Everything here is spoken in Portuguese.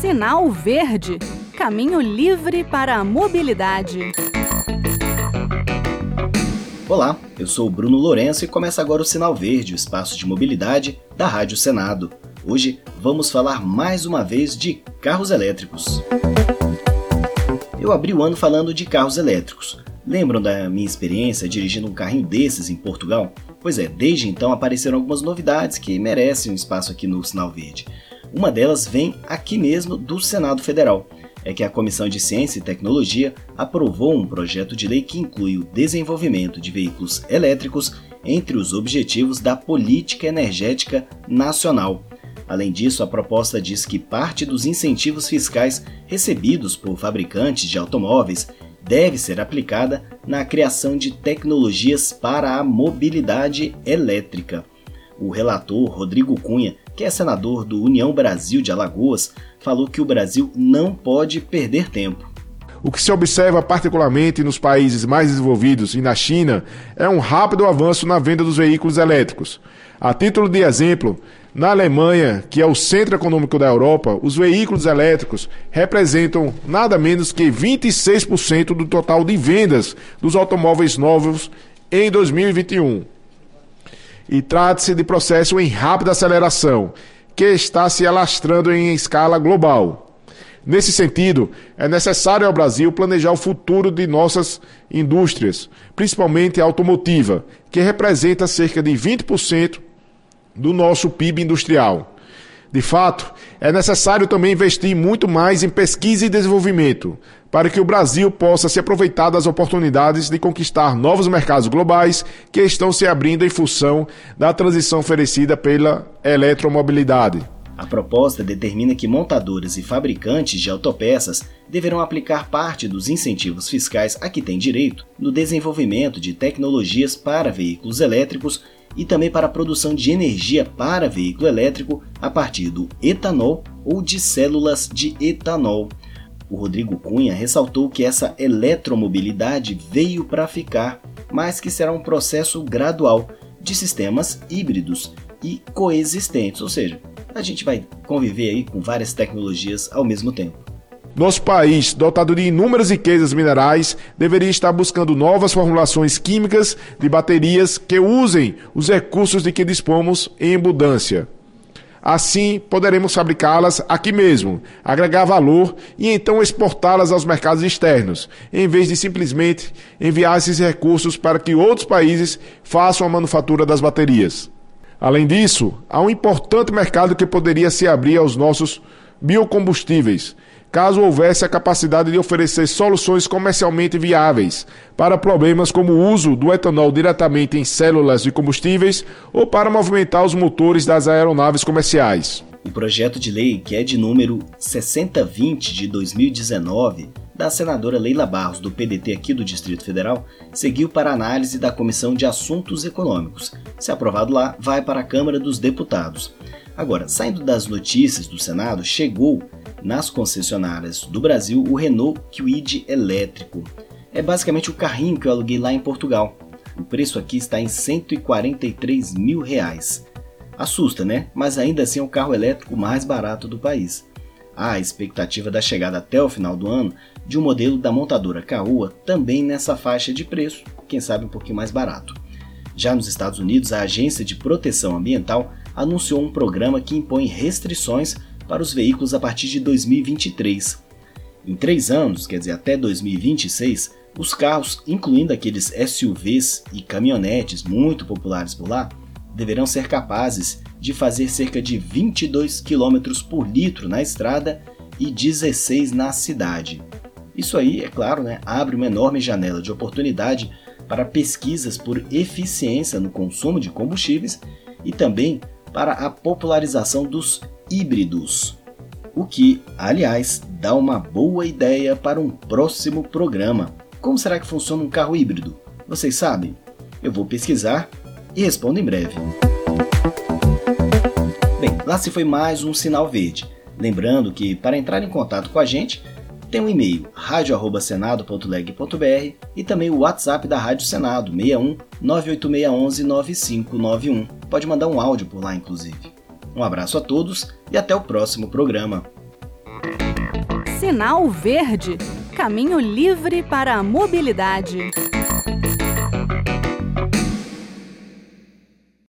Sinal Verde Caminho livre para a mobilidade. Olá, eu sou o Bruno Lourenço e começa agora o Sinal Verde, o espaço de mobilidade da Rádio Senado. Hoje vamos falar mais uma vez de carros elétricos. Eu abri o ano falando de carros elétricos. Lembram da minha experiência dirigindo um carrinho desses em Portugal? Pois é, desde então apareceram algumas novidades que merecem um espaço aqui no Sinal Verde. Uma delas vem aqui mesmo do Senado Federal é que a Comissão de Ciência e Tecnologia aprovou um projeto de lei que inclui o desenvolvimento de veículos elétricos entre os objetivos da Política Energética Nacional. Além disso, a proposta diz que parte dos incentivos fiscais recebidos por fabricantes de automóveis deve ser aplicada na criação de tecnologias para a mobilidade elétrica. O relator Rodrigo Cunha que é senador do União Brasil de Alagoas, falou que o Brasil não pode perder tempo. O que se observa particularmente nos países mais desenvolvidos e na China é um rápido avanço na venda dos veículos elétricos. A título de exemplo, na Alemanha, que é o centro econômico da Europa, os veículos elétricos representam nada menos que 26% do total de vendas dos automóveis novos em 2021 e trata-se de processo em rápida aceleração, que está se alastrando em escala global. Nesse sentido, é necessário ao Brasil planejar o futuro de nossas indústrias, principalmente a automotiva, que representa cerca de 20% do nosso PIB industrial. De fato, é necessário também investir muito mais em pesquisa e desenvolvimento, para que o Brasil possa se aproveitar das oportunidades de conquistar novos mercados globais que estão se abrindo em função da transição oferecida pela eletromobilidade. A proposta determina que montadoras e fabricantes de autopeças deverão aplicar parte dos incentivos fiscais a que têm direito no desenvolvimento de tecnologias para veículos elétricos e também para a produção de energia para veículo elétrico a partir do etanol ou de células de etanol. O Rodrigo Cunha ressaltou que essa eletromobilidade veio para ficar, mas que será um processo gradual de sistemas híbridos e coexistentes, ou seja, a gente vai conviver aí com várias tecnologias ao mesmo tempo. Nosso país, dotado de inúmeras riquezas minerais, deveria estar buscando novas formulações químicas de baterias que usem os recursos de que dispomos em abundância. Assim, poderemos fabricá-las aqui mesmo, agregar valor e então exportá-las aos mercados externos, em vez de simplesmente enviar esses recursos para que outros países façam a manufatura das baterias. Além disso, há um importante mercado que poderia se abrir aos nossos biocombustíveis, caso houvesse a capacidade de oferecer soluções comercialmente viáveis para problemas como o uso do etanol diretamente em células de combustíveis ou para movimentar os motores das aeronaves comerciais. O projeto de lei, que é de número 6020 de 2019, da senadora Leila Barros, do PDT aqui do Distrito Federal, seguiu para análise da Comissão de Assuntos Econômicos. Se aprovado lá, vai para a Câmara dos Deputados. Agora, saindo das notícias do Senado, chegou nas concessionárias do Brasil o Renault Kwid elétrico. É basicamente o carrinho que eu aluguei lá em Portugal. O preço aqui está em 143 mil reais. Assusta, né? Mas ainda assim é o carro elétrico mais barato do país. Há a expectativa da chegada até o final do ano de um modelo da montadora Caoa também nessa faixa de preço, quem sabe um pouquinho mais barato. Já nos Estados Unidos, a Agência de Proteção Ambiental anunciou um programa que impõe restrições para os veículos a partir de 2023. Em três anos, quer dizer até 2026, os carros, incluindo aqueles SUVs e caminhonetes muito populares por lá, deverão ser capazes de fazer cerca de 22 km por litro na estrada e 16 na cidade. Isso aí, é claro, né, abre uma enorme janela de oportunidade para pesquisas por eficiência no consumo de combustíveis e também para a popularização dos híbridos. O que, aliás, dá uma boa ideia para um próximo programa. Como será que funciona um carro híbrido? Vocês sabem? Eu vou pesquisar e respondo em breve. Bem, lá se foi mais um sinal verde. Lembrando que para entrar em contato com a gente, tem um e-mail radio@senado.leg.br e também o WhatsApp da Rádio Senado 61 98611 9591. Pode mandar um áudio por lá inclusive. Um abraço a todos e até o próximo programa. Sinal Verde Caminho livre para a mobilidade.